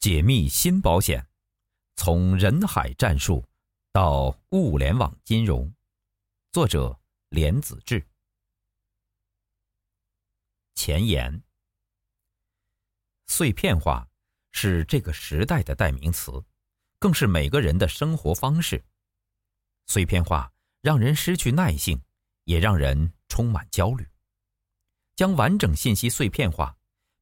解密新保险，从人海战术到物联网金融。作者：莲子志。前言：碎片化是这个时代的代名词，更是每个人的生活方式。碎片化让人失去耐性，也让人充满焦虑。将完整信息碎片化。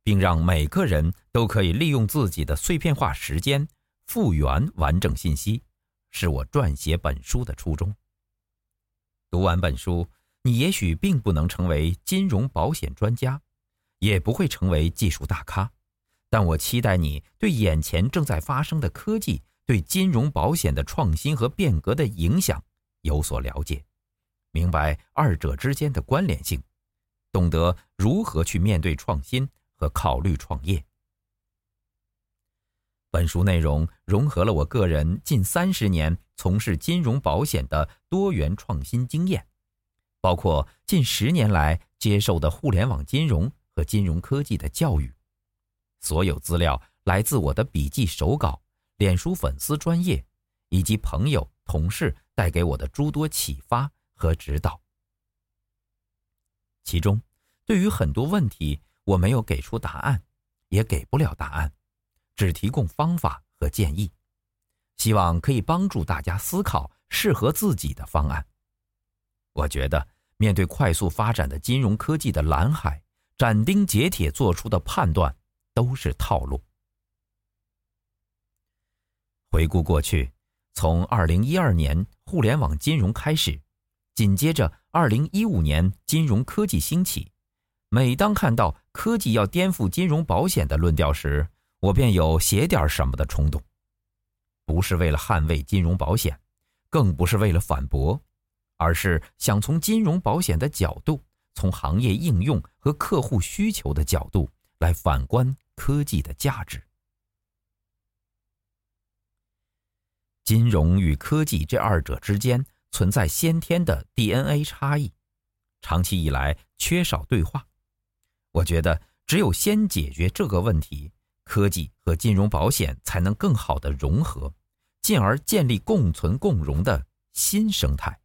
并让每个人都可以利用自己的碎片化时间复原完整信息，是我撰写本书的初衷。读完本书，你也许并不能成为金融保险专家，也不会成为技术大咖，但我期待你对眼前正在发生的科技对金融保险的创新和变革的影响有所了解，明白二者之间的关联性，懂得如何去面对创新。和考虑创业。本书内容融合了我个人近三十年从事金融保险的多元创新经验，包括近十年来接受的互联网金融和金融科技的教育。所有资料来自我的笔记手稿、脸书粉丝专业，以及朋友、同事带给我的诸多启发和指导。其中，对于很多问题，我没有给出答案，也给不了答案，只提供方法和建议，希望可以帮助大家思考适合自己的方案。我觉得，面对快速发展的金融科技的蓝海，斩钉截铁做出的判断都是套路。回顾过去，从2012年互联网金融开始，紧接着2015年金融科技兴起。每当看到科技要颠覆金融保险的论调时，我便有写点什么的冲动，不是为了捍卫金融保险，更不是为了反驳，而是想从金融保险的角度，从行业应用和客户需求的角度来反观科技的价值。金融与科技这二者之间存在先天的 DNA 差异，长期以来缺少对话。我觉得，只有先解决这个问题，科技和金融保险才能更好的融合，进而建立共存共荣的新生态。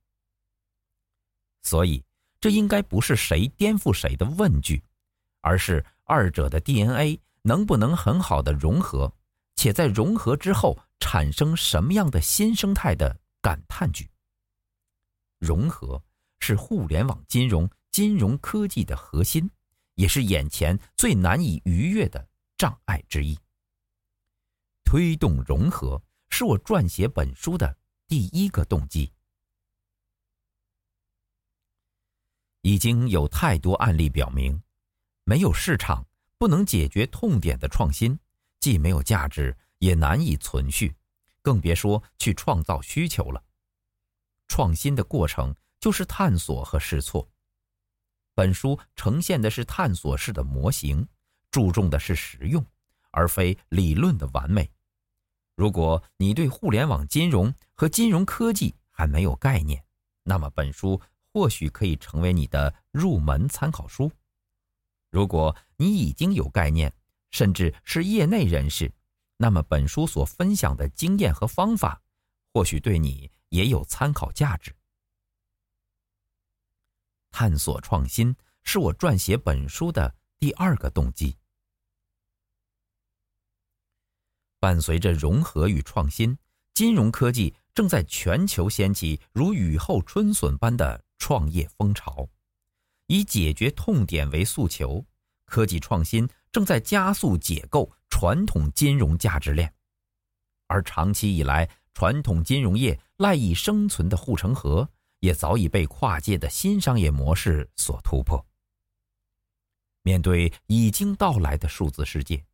所以，这应该不是谁颠覆谁的问句，而是二者的 DNA 能不能很好的融合，且在融合之后产生什么样的新生态的感叹句。融合是互联网金融、金融科技的核心。也是眼前最难以逾越的障碍之一。推动融合是我撰写本书的第一个动机。已经有太多案例表明，没有市场不能解决痛点的创新，既没有价值，也难以存续，更别说去创造需求了。创新的过程就是探索和试错。本书呈现的是探索式的模型，注重的是实用，而非理论的完美。如果你对互联网金融和金融科技还没有概念，那么本书或许可以成为你的入门参考书。如果你已经有概念，甚至是业内人士，那么本书所分享的经验和方法，或许对你也有参考价值。探索创新是我撰写本书的第二个动机。伴随着融合与创新，金融科技正在全球掀起如雨后春笋般的创业风潮。以解决痛点为诉求，科技创新正在加速解构传统金融价值链，而长期以来传统金融业赖以生存的护城河。也早已被跨界的新商业模式所突破。面对已经到来的数字世界，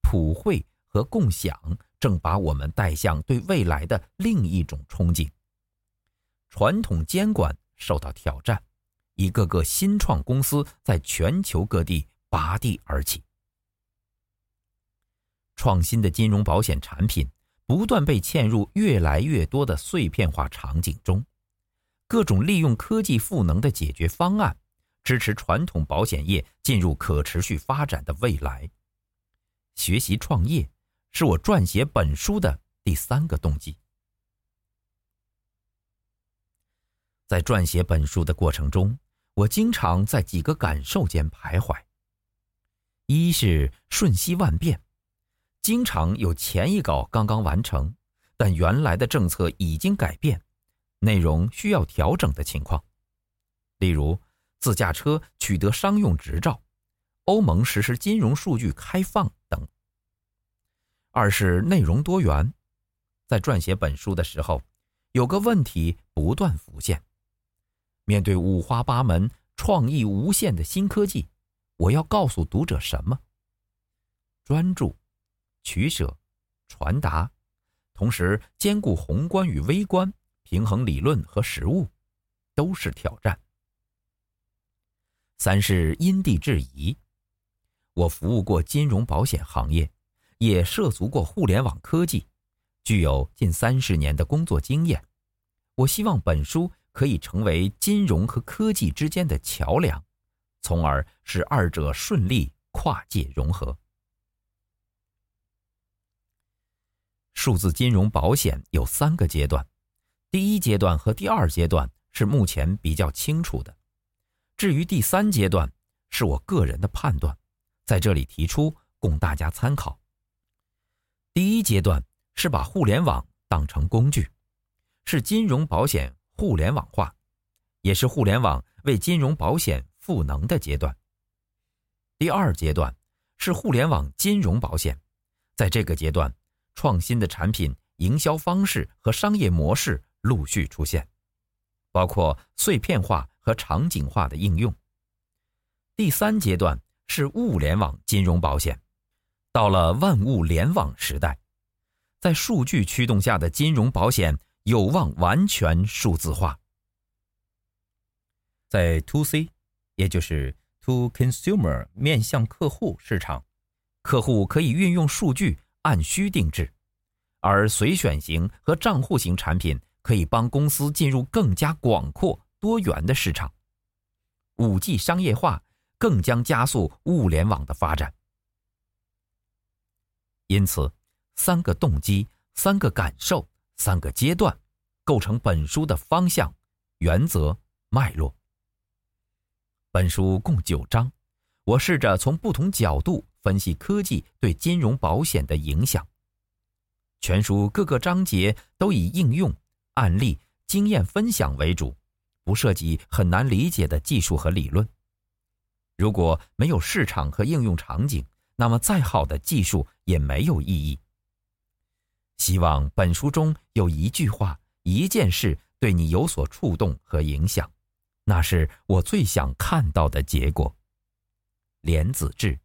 普惠和共享正把我们带向对未来的另一种憧憬。传统监管受到挑战，一个个新创公司在全球各地拔地而起。创新的金融保险产品不断被嵌入越来越多的碎片化场景中。各种利用科技赋能的解决方案，支持传统保险业进入可持续发展的未来。学习创业是我撰写本书的第三个动机。在撰写本书的过程中，我经常在几个感受间徘徊：一是瞬息万变，经常有前一稿刚刚完成，但原来的政策已经改变，内容需要调整的情况，例如自驾车取得商用执照，欧盟实施金融数据开放等；二是内容多元，在撰写本书的时候，有个问题不断浮现。面对五花八门、创意无限的新科技，我要告诉读者什么？专注、取舍、传达，同时兼顾宏观与微观，平衡理论和实务，都是挑战。三是因地制宜。我服务过金融保险行业，也涉足过互联网科技，具有近三十年的工作经验。我希望本书。可以成为金融和科技之间的桥梁，从而使二者顺利跨界融合。数字金融保险有三个阶段，第一阶段和第二阶段是目前比较清楚的，至于第三阶段，是我个人的判断，在这里提出供大家参考。第一阶段是把互联网当成工具，是金融保险。互联网化，也是互联网为金融保险赋能的阶段。第二阶段是互联网金融保险，在这个阶段，创新的产品、营销方式和商业模式陆续出现，包括碎片化和场景化的应用。第三阶段是物联网金融保险，到了万物联网时代，在数据驱动下的金融保险。有望完全数字化。在 To C，也就是 To Consumer 面向客户市场，客户可以运用数据按需定制，而随选型和账户型产品可以帮公司进入更加广阔多元的市场。五 G 商业化更将加速物联网的发展。因此，三个动机，三个感受。三个阶段构成本书的方向、原则、脉络。本书共九章，我试着从不同角度分析科技对金融保险的影响。全书各个章节都以应用、案例、经验分享为主，不涉及很难理解的技术和理论。如果没有市场和应用场景，那么再好的技术也没有意义。希望本书中有一句话、一件事对你有所触动和影响，那是我最想看到的结果。莲子志。